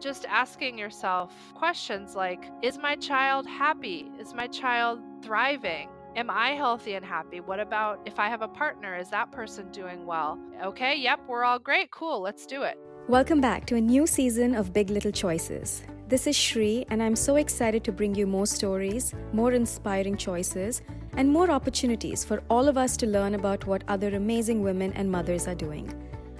just asking yourself questions like Is my child happy? Is my child thriving? Am I healthy and happy? What about if I have a partner? Is that person doing well? Okay, yep, we're all great. Cool, let's do it. Welcome back to a new season of Big Little Choices. This is Shri, and I'm so excited to bring you more stories, more inspiring choices, and more opportunities for all of us to learn about what other amazing women and mothers are doing.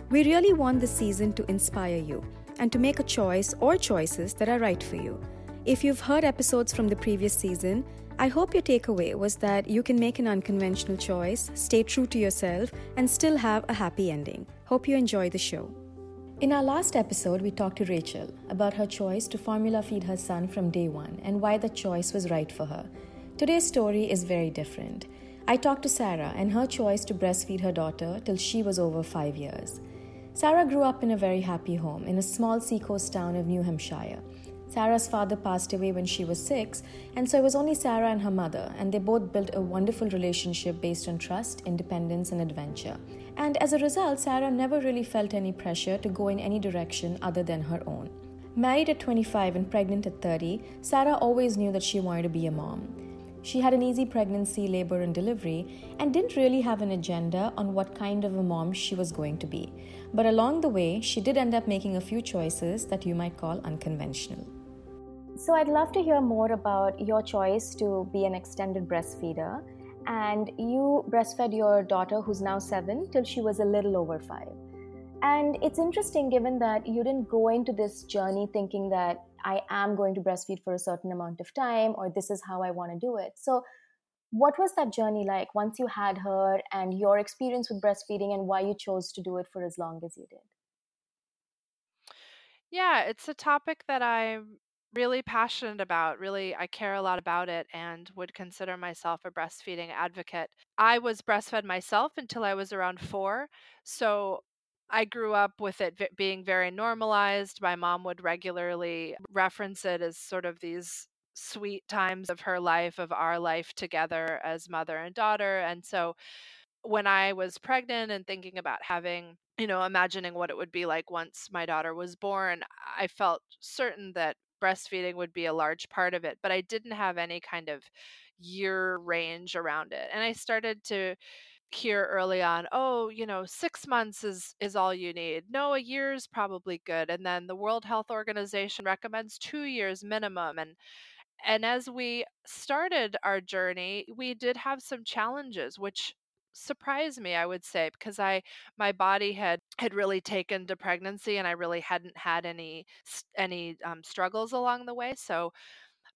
We really want this season to inspire you and to make a choice or choices that are right for you. If you've heard episodes from the previous season, I hope your takeaway was that you can make an unconventional choice, stay true to yourself, and still have a happy ending. Hope you enjoy the show. In our last episode, we talked to Rachel about her choice to formula feed her son from day one and why the choice was right for her. Today's story is very different. I talked to Sarah and her choice to breastfeed her daughter till she was over five years. Sarah grew up in a very happy home in a small seacoast town of New Hampshire. Sarah's father passed away when she was six, and so it was only Sarah and her mother, and they both built a wonderful relationship based on trust, independence, and adventure. And as a result, Sarah never really felt any pressure to go in any direction other than her own. Married at 25 and pregnant at 30, Sarah always knew that she wanted to be a mom. She had an easy pregnancy, labor, and delivery, and didn't really have an agenda on what kind of a mom she was going to be. But along the way, she did end up making a few choices that you might call unconventional. So, I'd love to hear more about your choice to be an extended breastfeeder. And you breastfed your daughter, who's now seven, till she was a little over five. And it's interesting given that you didn't go into this journey thinking that I am going to breastfeed for a certain amount of time or this is how I want to do it. So, what was that journey like once you had her and your experience with breastfeeding and why you chose to do it for as long as you did? Yeah, it's a topic that I'm really passionate about. Really, I care a lot about it and would consider myself a breastfeeding advocate. I was breastfed myself until I was around four. So I grew up with it v- being very normalized. My mom would regularly reference it as sort of these sweet times of her life, of our life together as mother and daughter. And so when I was pregnant and thinking about having, you know, imagining what it would be like once my daughter was born, I felt certain that breastfeeding would be a large part of it, but I didn't have any kind of year range around it. And I started to hear early on, oh, you know, 6 months is is all you need. No, a year is probably good. And then the World Health Organization recommends 2 years minimum and and as we started our journey, we did have some challenges which surprised me, I would say, because I my body had had really taken to pregnancy and I really hadn't had any any um, struggles along the way. So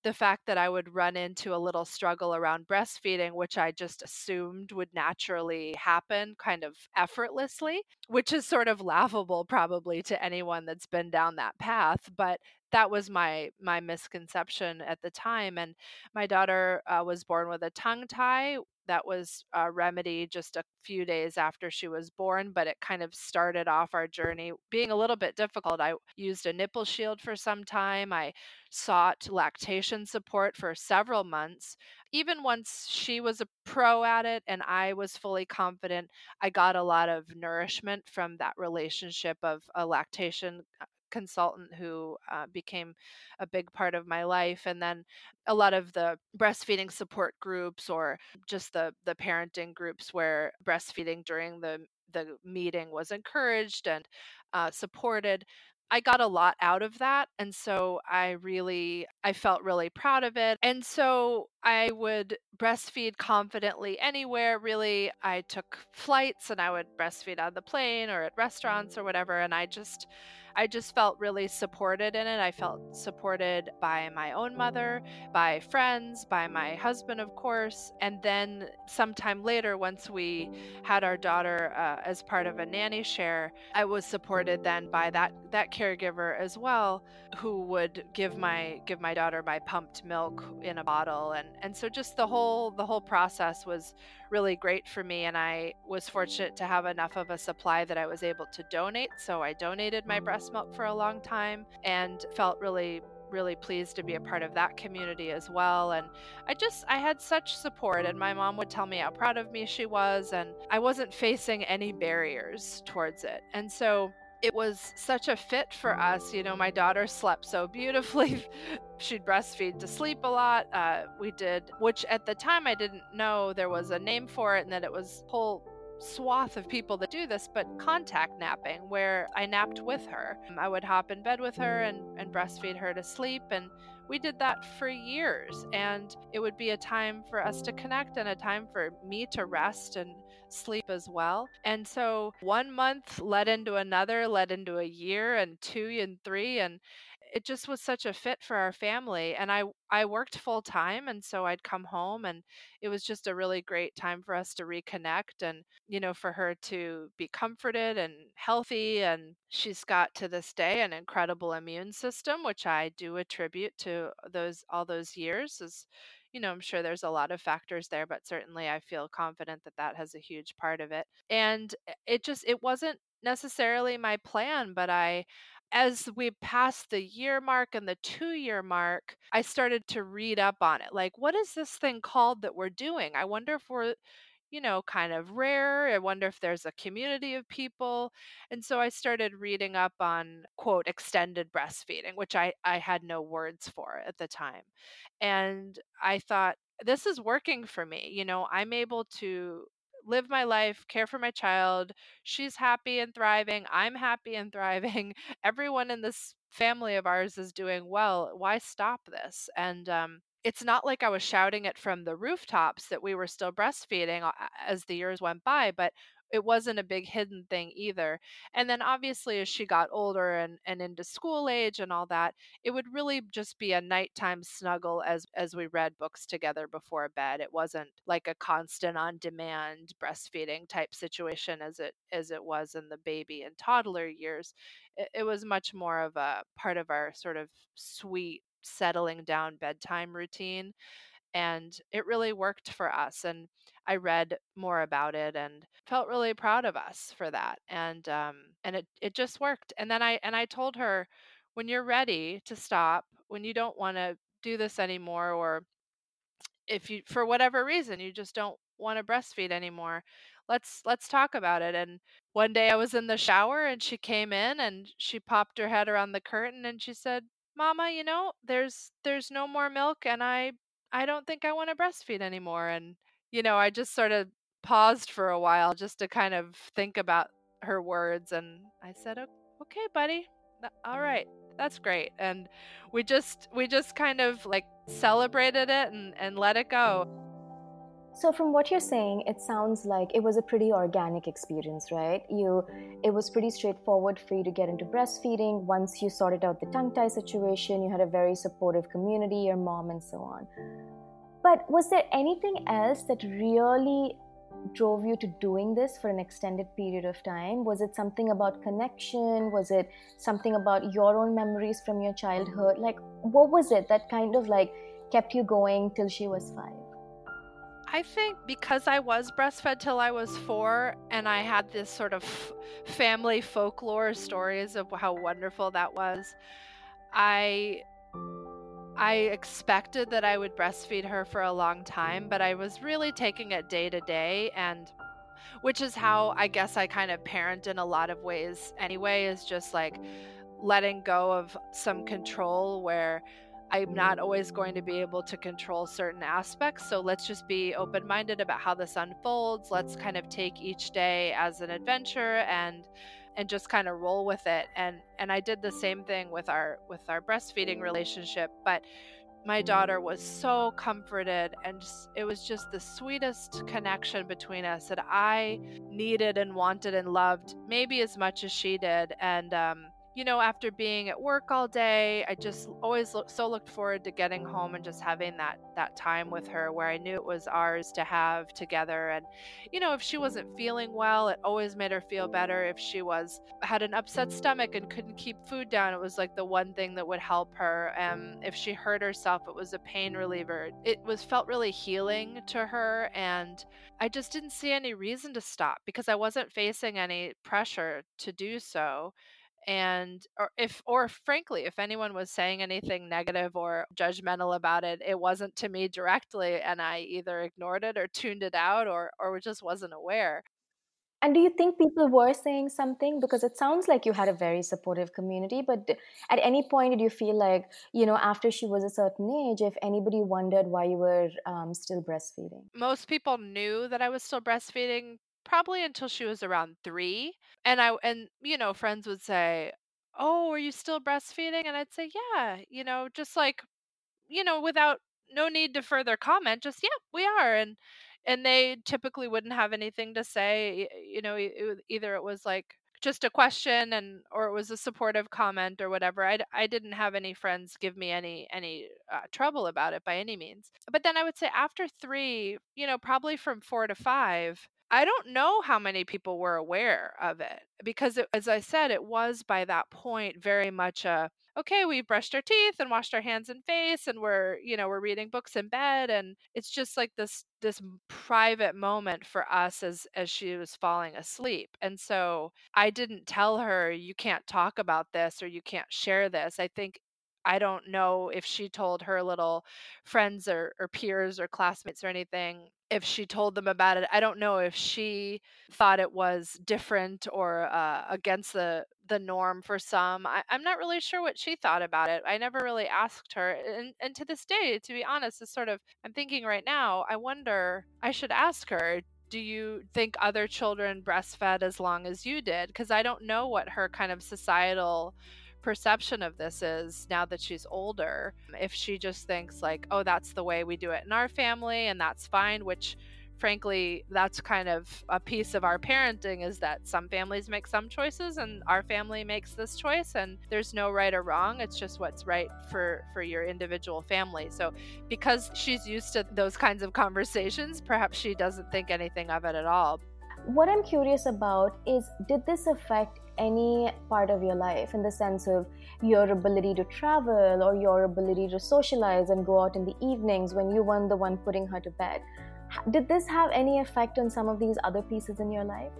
the fact that I would run into a little struggle around breastfeeding, which I just assumed would naturally happen kind of effortlessly, which is sort of laughable probably to anyone that's been down that path, but that was my my misconception at the time and my daughter uh, was born with a tongue tie that was a remedy just a few days after she was born, but it kind of started off our journey being a little bit difficult. I used a nipple shield for some time. I sought lactation support for several months. Even once she was a pro at it and I was fully confident, I got a lot of nourishment from that relationship of a lactation uh, consultant who uh, became a big part of my life and then a lot of the breastfeeding support groups or just the the parenting groups where breastfeeding during the the meeting was encouraged and uh, supported I got a lot out of that. And so I really, I felt really proud of it. And so I would breastfeed confidently anywhere. Really, I took flights and I would breastfeed on the plane or at restaurants or whatever. And I just, I just felt really supported in it. I felt supported by my own mother, by friends, by my husband, of course. And then sometime later, once we had our daughter uh, as part of a nanny share, I was supported then by that that caregiver as well, who would give my give my daughter my pumped milk in a bottle, and and so just the whole the whole process was really great for me. And I was fortunate to have enough of a supply that I was able to donate. So I donated my breast milk for a long time and felt really really pleased to be a part of that community as well and i just i had such support and my mom would tell me how proud of me she was and i wasn't facing any barriers towards it and so it was such a fit for us. You know, my daughter slept so beautifully. She'd breastfeed to sleep a lot. Uh, we did, which at the time I didn't know there was a name for it and that it was whole swath of people that do this, but contact napping, where I napped with her. Um, I would hop in bed with her and, and breastfeed her to sleep. And we did that for years. And it would be a time for us to connect and a time for me to rest and sleep as well. And so one month led into another, led into a year and two and three. And it just was such a fit for our family and i i worked full time and so i'd come home and it was just a really great time for us to reconnect and you know for her to be comforted and healthy and she's got to this day an incredible immune system which i do attribute to those all those years as you know i'm sure there's a lot of factors there but certainly i feel confident that that has a huge part of it. And eh, it just it wasn't necessarily my plan but i as we passed the year mark and the two year mark, I started to read up on it. Like, what is this thing called that we're doing? I wonder if we're, you know, kind of rare. I wonder if there's a community of people. And so I started reading up on, quote, extended breastfeeding, which I, I had no words for at the time. And I thought, this is working for me. You know, I'm able to live my life, care for my child. She's happy and thriving. I'm happy and thriving. Everyone in this family of ours is doing well. Why stop this? And um, it's not like I was shouting it from the rooftops that we were still breastfeeding uh, as the years went by, but it wasn't a big hidden thing either. And then obviously as she got older and, and into school age and all that, it would really just be a nighttime snuggle as as we read books together before bed. It wasn't like a constant on demand breastfeeding type situation as it as it was in the baby and toddler years. It, it was much more of a part of our sort of sweet settling down bedtime routine and it really worked for us and i read more about it and felt really proud of us for that and um and it it just worked and then i and i told her when you're ready to stop when you don't want to do this anymore or if you for whatever reason you just don't want to breastfeed anymore let's let's talk about it. And one day i was in the shower and she came in and she popped her head around the curtain and she said mama you know there's there's no more milk and i i don't think i want to breastfeed anymore and you know i just sort of paused for a while just to kind of think about her words and i said okay buddy all right that's great and we just we just kind of like celebrated it and and let it go. So from what you're saying it sounds like it was a pretty organic experience right? You it was pretty straightforward for you to get into breastfeeding. Once you sorted out the tongue tie situation you had a very supportive community your mom and so on but was there anything else that really drove you to doing this for an extended period of time? Was it something about connection? Was it something about your own memories from your childhood? Like, what was it that kind of like kept you going till she was five? I think because I was breastfed till I was four, and I had this sort of family folklore stories of how wonderful that was, I I expected that I would breastfeed her for a long time, but I was really taking it day to day and which is how I guess I kind of parent in a lot of ways anyway is just like letting go of some control where I'm not always going to be able to control certain aspects. So let's just be open minded about how this unfolds. Let's kind of take each day as an adventure and and just kind of roll with it and and I did the same thing with our with our breastfeeding relationship but my daughter was so comforted and just, it was just the sweetest connection between us that I needed and wanted and loved maybe as much as she did and um you know, after being at work all day, I just always look, so looked forward to getting home and just having that that time with her where I knew it was ours to have together. And you know, if she wasn't feeling well, it always made her feel better. If she was had an upset stomach and couldn't keep food down, it was like the one thing that would help her. And if she hurt herself, it was a pain reliever. It was felt really healing to her, and I just didn't see any reason to stop because I wasn't facing any pressure to do so and or if or frankly if anyone was saying anything negative or judgmental about it it wasn't to me directly and i either ignored it or tuned it out or or just wasn't aware And do you think people were saying something? Because it sounds like you had a very supportive community, but at any point did you feel like, you know, after she was a certain age, if anybody wondered why you were um, still breastfeeding? Most people knew that I was still breastfeeding probably until she was around 3. And I and, you know, friends would say, "Oh, are you still breastfeeding?" And I'd say, "Yeah," you know, just like you know, without no need to further comment, just, "Yeah, we are." And and they typically wouldn't have anything to say, you know, either it was like just a question and or it was a supportive comment or whatever. i, I didn't have any friends give me any any, uh, trouble about it by any means. But then I would say after 3, you know, probably from 4 to 5, I don't know how many people were aware of it because it as I said, it was by that point very much a okay, we brushed our teeth and washed our hands and face and we're, you know, we're reading books in bed and it's just like this this private moment for us as as she was falling asleep. And so I didn't tell her you can't talk about this or you can't share this. I think I don't know if she told her little friends or, or peers or classmates or anything if she told them about it. I don't know if she thought it was different or uh, against the the norm for some. I, I'm not really sure what she thought about it. I never really asked her, and and to this day, to be honest, is sort of I'm thinking right now. I wonder. I should ask her. Do you think other children breastfed as long as you did? Because I don't know what her kind of societal perception of this is now that she's older. If she just thinks, like, oh, that's the way we do it in our family and that's fine, which frankly, that's kind of a piece of our parenting is that some families make some choices and our family makes this choice and there's no right or wrong it's just what's right for for your individual family so because she's used to those kinds of conversations perhaps she doesn't think anything of it at all what I'm curious about is did this affect any part of your life in the sense of your ability to travel or your ability to socialize and go out in the evenings when you weren't the one putting her to bed? Did this have any effect on some of these other pieces in your life?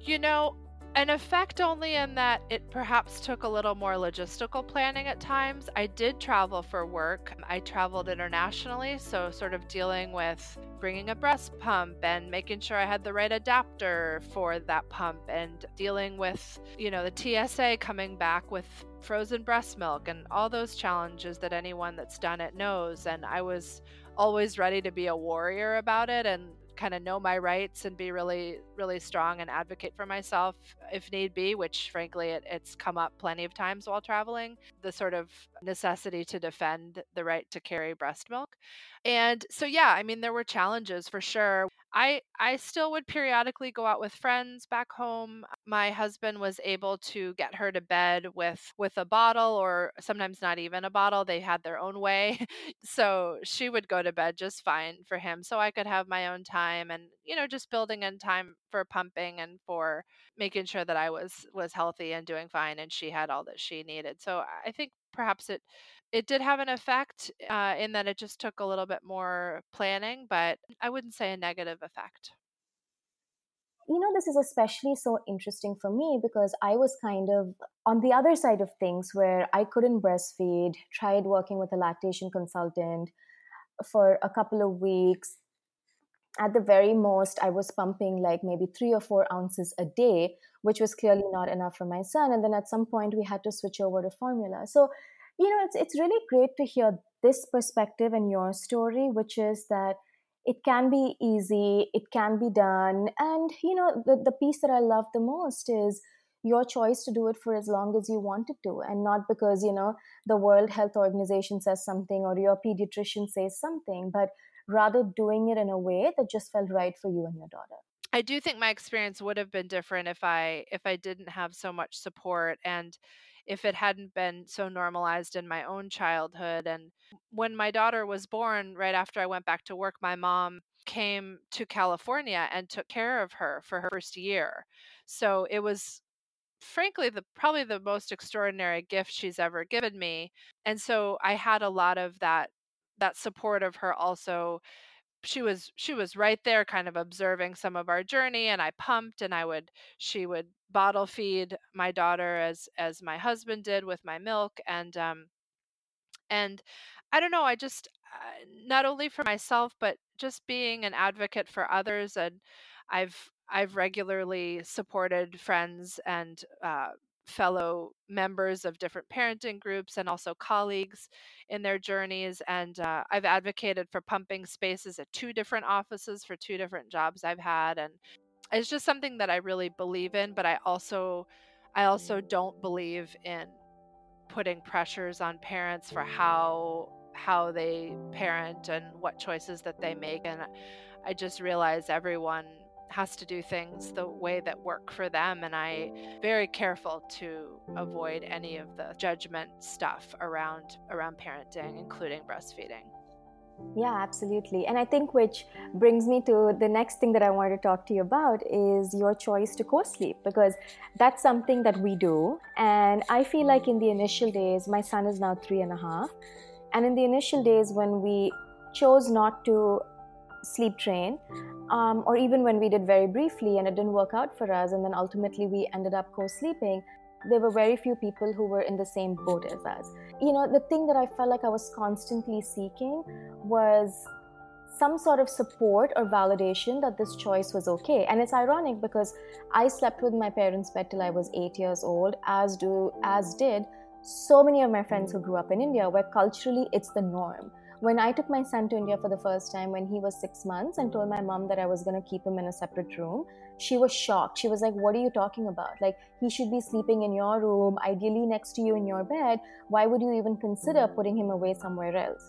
You know, an effect only in that it perhaps took a little more logistical planning at times. I did travel for work. I traveled internationally, so sort of dealing with bringing a breast pump and making sure I had the right adapter for that pump and dealing with, you know, the TSA coming back with frozen breast milk and all those challenges that anyone that's done it knows. And I was always ready to be a warrior about it and kind of know my rights and be really really strong and advocate for myself if need be which frankly it, it's come up plenty of times while traveling. The sort of necessity to defend the right to carry breast milk and so yeah i mean there were challenges for sure I I still would periodically go out with friends back home. My husband was able to get her to bed with with a bottle or sometimes not even a bottle. They had their own way. so she would go to bed just fine for him so I could have my own time and you know just building in time for pumping and for making sure that I was was healthy and doing fine and she had all that she needed. So I think perhaps it it did have an effect, uh, in that it just took a little bit more planning, but I wouldn't say a negative effect. You know, this is especially so interesting for me because I was kind of on the other side of things where I couldn't breastfeed, tried working with a lactation consultant for a couple of weeks. At the very most, I was pumping like maybe three or four ounces a day, which was clearly not enough for my son. And then at some point, we had to switch over to formula. So you know it's it's really great to hear this perspective and your story which is that it can be easy it can be done and you know the, the piece that i love the most is your choice to do it for as long as you wanted to and not because you know the world health organization says something or your pediatrician says something but rather doing it in a way that just felt right for you and your daughter I do think my experience would have been different if I if I didn't have so much support and if it hadn't been so normalized in my own childhood. And when my daughter was born, right after I went back to work, my mom came to California and took care of her for her first year. So it was frankly the probably the most extraordinary gift she's ever given me. And so I had a lot of that that support of her also she was she was right there kind of observing some of our journey and I pumped and I would she would bottle feed my daughter as as my husband did with my milk and um and I don't know I just not only for myself but just being an advocate for others and I've I've regularly supported friends and uh, fellow members of different parenting groups and also colleagues in their journeys. And uh, I've advocated for pumping spaces at two different offices for two different jobs I've had. And it's just something that I really believe in, but I also I also don't believe in putting pressures on parents for how how they parent and what choices that they make and I just realize everyone has to do things the way that work for them and i very careful to avoid any of the judgment stuff around around parenting including breastfeeding yeah, absolutely. And I think which brings me to the next thing that I wanted to talk to you about is your choice to co sleep because that's something that we do. And I feel like in the initial days, my son is now three and a half. And in the initial days, when we chose not to sleep train, um, or even when we did very briefly and it didn't work out for us, and then ultimately we ended up co sleeping, there were very few people who were in the same boat as us. You know, the thing that I felt like I was constantly seeking was some sort of support or validation that this choice was okay. And it's ironic because I slept with my parents' bed till I was eight years old, as do as did so many of my friends who grew up in India, where culturally it's the norm when I took my son to India for the first time when he was six months and told my mom that I was going to keep him in a separate room, she was shocked. She was like, What are you talking about? Like, he should be sleeping in your room, ideally next to you in your bed. Why would you even consider putting him away somewhere else?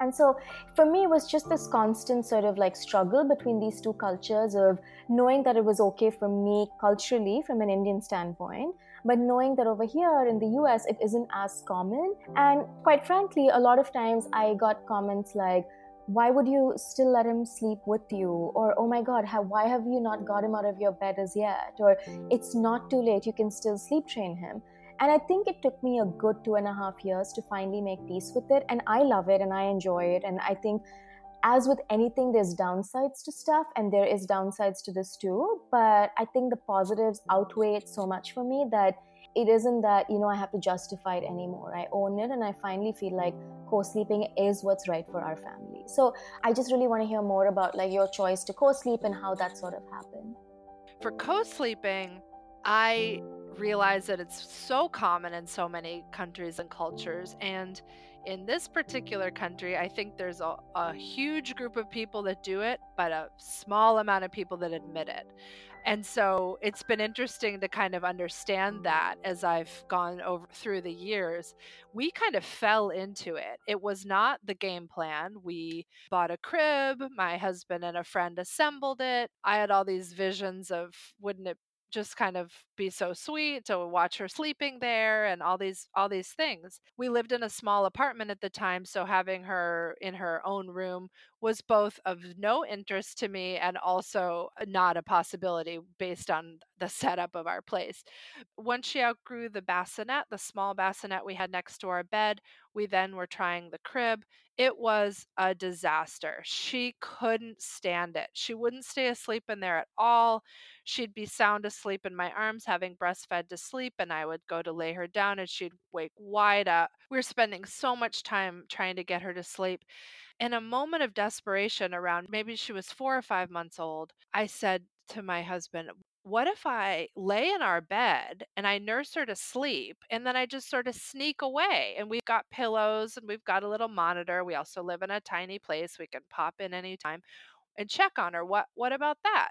And so for me, it was just this constant sort of like struggle between these two cultures of knowing that it was okay for me culturally from an Indian standpoint, but knowing that over here in the US, it isn't as common. And quite frankly, a lot of times I got comments like, why would you still let him sleep with you? Or, oh my God, have, why have you not got him out of your bed as yet? Or, it's not too late, you can still sleep train him. And I think it took me a good two and a half years to finally make peace with it. And I love it and I enjoy it. And I think, as with anything, there's downsides to stuff, and there is downsides to this too. But I think the positives outweigh it so much for me that it isn't that you know i have to justify it anymore i own it and i finally feel like co-sleeping is what's right for our family so i just really want to hear more about like your choice to co-sleep and how that sort of happened for co-sleeping i realize that it's so common in so many countries and cultures. And in this particular country, I think there's a, a, huge group of people that do it, but a small amount of people that admit it. And so it's been interesting to kind of understand that as I've gone over through the years. We kind of fell into it. It was not the game plan. We bought a crib, my husband and a friend assembled it. I had all these visions of wouldn't it just kind of be so sweet to watch her sleeping there and all these all these things. We lived in a small apartment at the time, so having her in her own room was both of no interest to me and also not a possibility based on the setup of our place. Once she outgrew the bassinet, the small bassinet we had next to our bed, we then were trying the crib. It was a disaster. She couldn't stand it. She wouldn't stay asleep in there at all. She'd be sound asleep in my arms, having breastfed to sleep, and I would go to lay her down and she'd wake wide up. We were spending so much time trying to get her to sleep. In a moment of desperation, around maybe she was four or five months old, I said to my husband, what if I lay in our bed and I nurse her to sleep and then I just sort of sneak away? And we've got pillows and we've got a little monitor. We also live in a tiny place. We can pop in anytime and check on her. What what about that?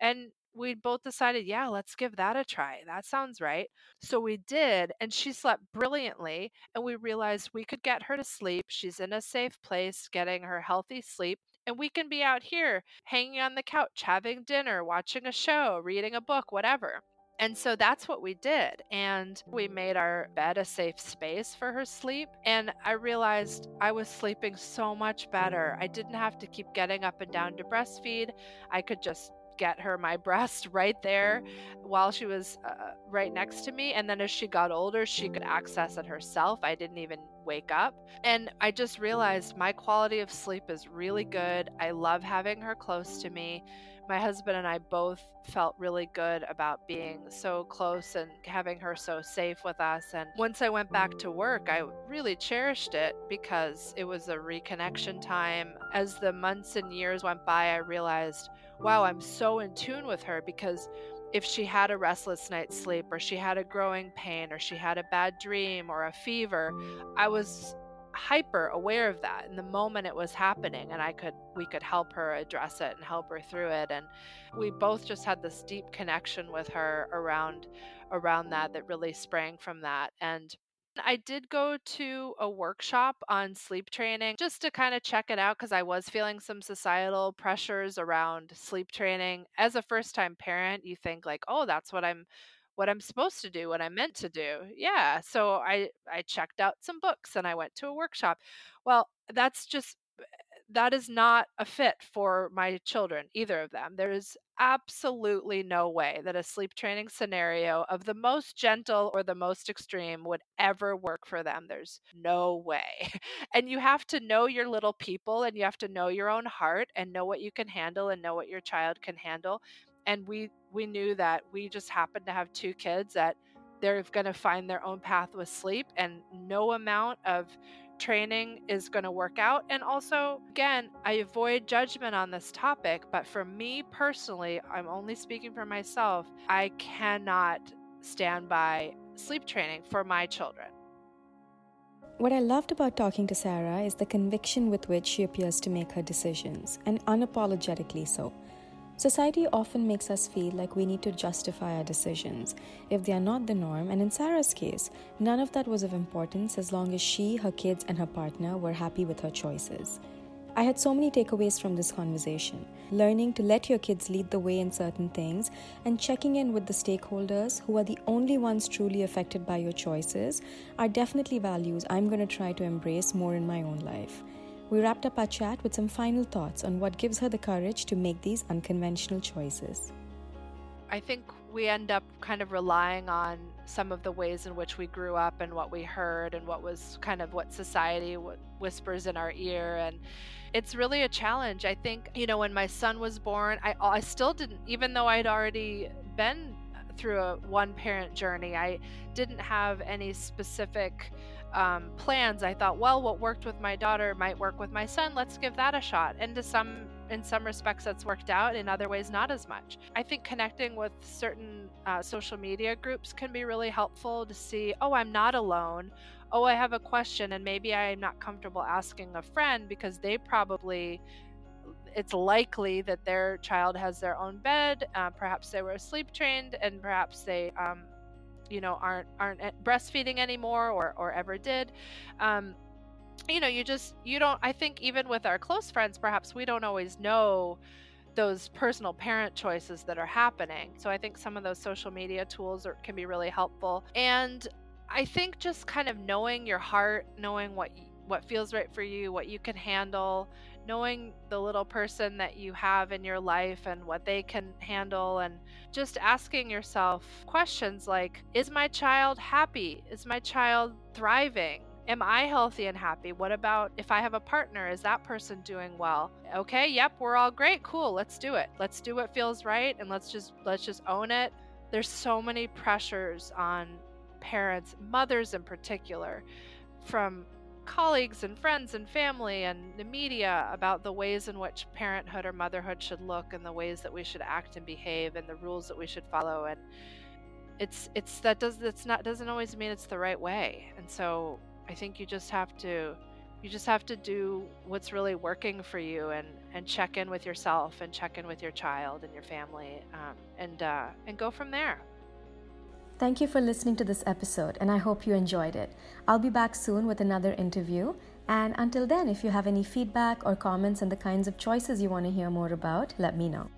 And we both decided, yeah, let's give that a try. That sounds right. So we did, and she slept brilliantly. And we realized we could get her to sleep. She's in a safe place, getting her healthy sleep. And we can be out here hanging on the couch, having dinner, watching a show, reading a book, whatever. And so that's what we did. And we made our bed a safe space for her sleep. And I realized I was sleeping so much better. I didn't have to keep getting up and down to breastfeed. I could just get her my breast right there while she was uh, right next to me. And then as she got older, she could access it herself. I didn't even wake up. And I just realized my quality of sleep is really good. I love having her close to me. My husband and I both felt really good about being so close and having her so safe with us. And once I went back to work, I really cherished it because it was a reconnection time. As the months and years went by, I realized, wow, I'm so in tune with her because if she had a restless night's sleep or she had a growing pain or she had a bad dream or a fever, I was hyper aware of that in the moment it was happening and I could we could help her address it and help her through it and we both just had this deep connection with her around around that that really sprang from that and I did go to a workshop on sleep training just to kind of check it out because I was feeling some societal pressures around sleep training. As a first time parent, you think like, "Oh, that's what I'm what I'm supposed to do, what I'm meant to do." Yeah, so I I checked out some books and I went to a workshop. Well, that's just eh, that is not a fit for my children, either of them. There is absolutely no way that a sleep training scenario of the most gentle or the most extreme would ever work for them. There's no way. And you have to know your little people and you have to know your own heart and know what you can handle and know what your child can handle. And we we knew that we just happened to have two kids that they're going to find their own path with sleep and no amount of training is going to work out. And also, again, I avoid judgment on this topic, but for me personally, I'm only speaking for myself. I cannot stand by sleep training for my children. What I loved about talking to Sarah is the conviction with which she appears to make her decisions, and unapologetically so. Society often makes us feel like we need to justify our decisions if they are not the norm, and in Sarah's case, none of that was of importance as long as she, her kids, and her partner were happy with her choices. I had so many takeaways from this conversation. Learning to let your kids lead the way in certain things and checking in with the stakeholders who are the only ones truly affected by your choices are definitely values I'm going to try to embrace more in my own life. We wrapped up our chat with some final thoughts on what gives her the courage to make these unconventional choices. I think we end up kind of relying on some of the ways in which we grew up and what we heard and what was kind of what society whispers in our ear and it's really a challenge i think you know when my son was born i, I still didn't even though i'd already been through a one parent journey i didn't have any specific um, plans, I thought, well, what worked with my daughter might work with my son. Let's give that a shot. And to some, in some respects, that's worked out. In other ways, not as much. I think connecting with certain uh, social media groups can be really helpful to see, oh, I'm not alone. Oh, I have a question, and maybe I'm not comfortable asking a friend because they probably it's likely that their child has their own bed. Uh, perhaps they were sleep trained, and perhaps they um, you know aren't aren't breastfeeding anymore or or ever did. Um, you know you just you don't i think even with our close friends perhaps we don't always know those personal parent choices that are happening. So i think some of those social media tools are, can be really helpful. And i think just kind of knowing your heart knowing what what feels right for you what you can handle knowing the little person that you have in your life and what they can handle, and just asking yourself questions like Is my child happy? Is my child thriving? Am I healthy and happy? What about if I have a partner? Is that person doing well? Okay, yep, we're all great. Cool. Let's do it. Let's do what feels right and let's just let's just own it. There's so many pressures on parents, mothers in particular, from colleagues and friends and family and the media about the ways in which parenthood or motherhood should look and the ways that we should act and behave and the rules that we should follow. And it's it's that does it's not doesn't always mean it's the right way. And so i think you just have to you just have to do what's really working for you and and check in with yourself and check in with your child and your family um, and uh, and go from there Thank you for listening to this episode, and I hope you enjoyed it. I'll be back soon with another interview. And until then, if you have any feedback or comments on the kinds of choices you want to hear more about, let me know.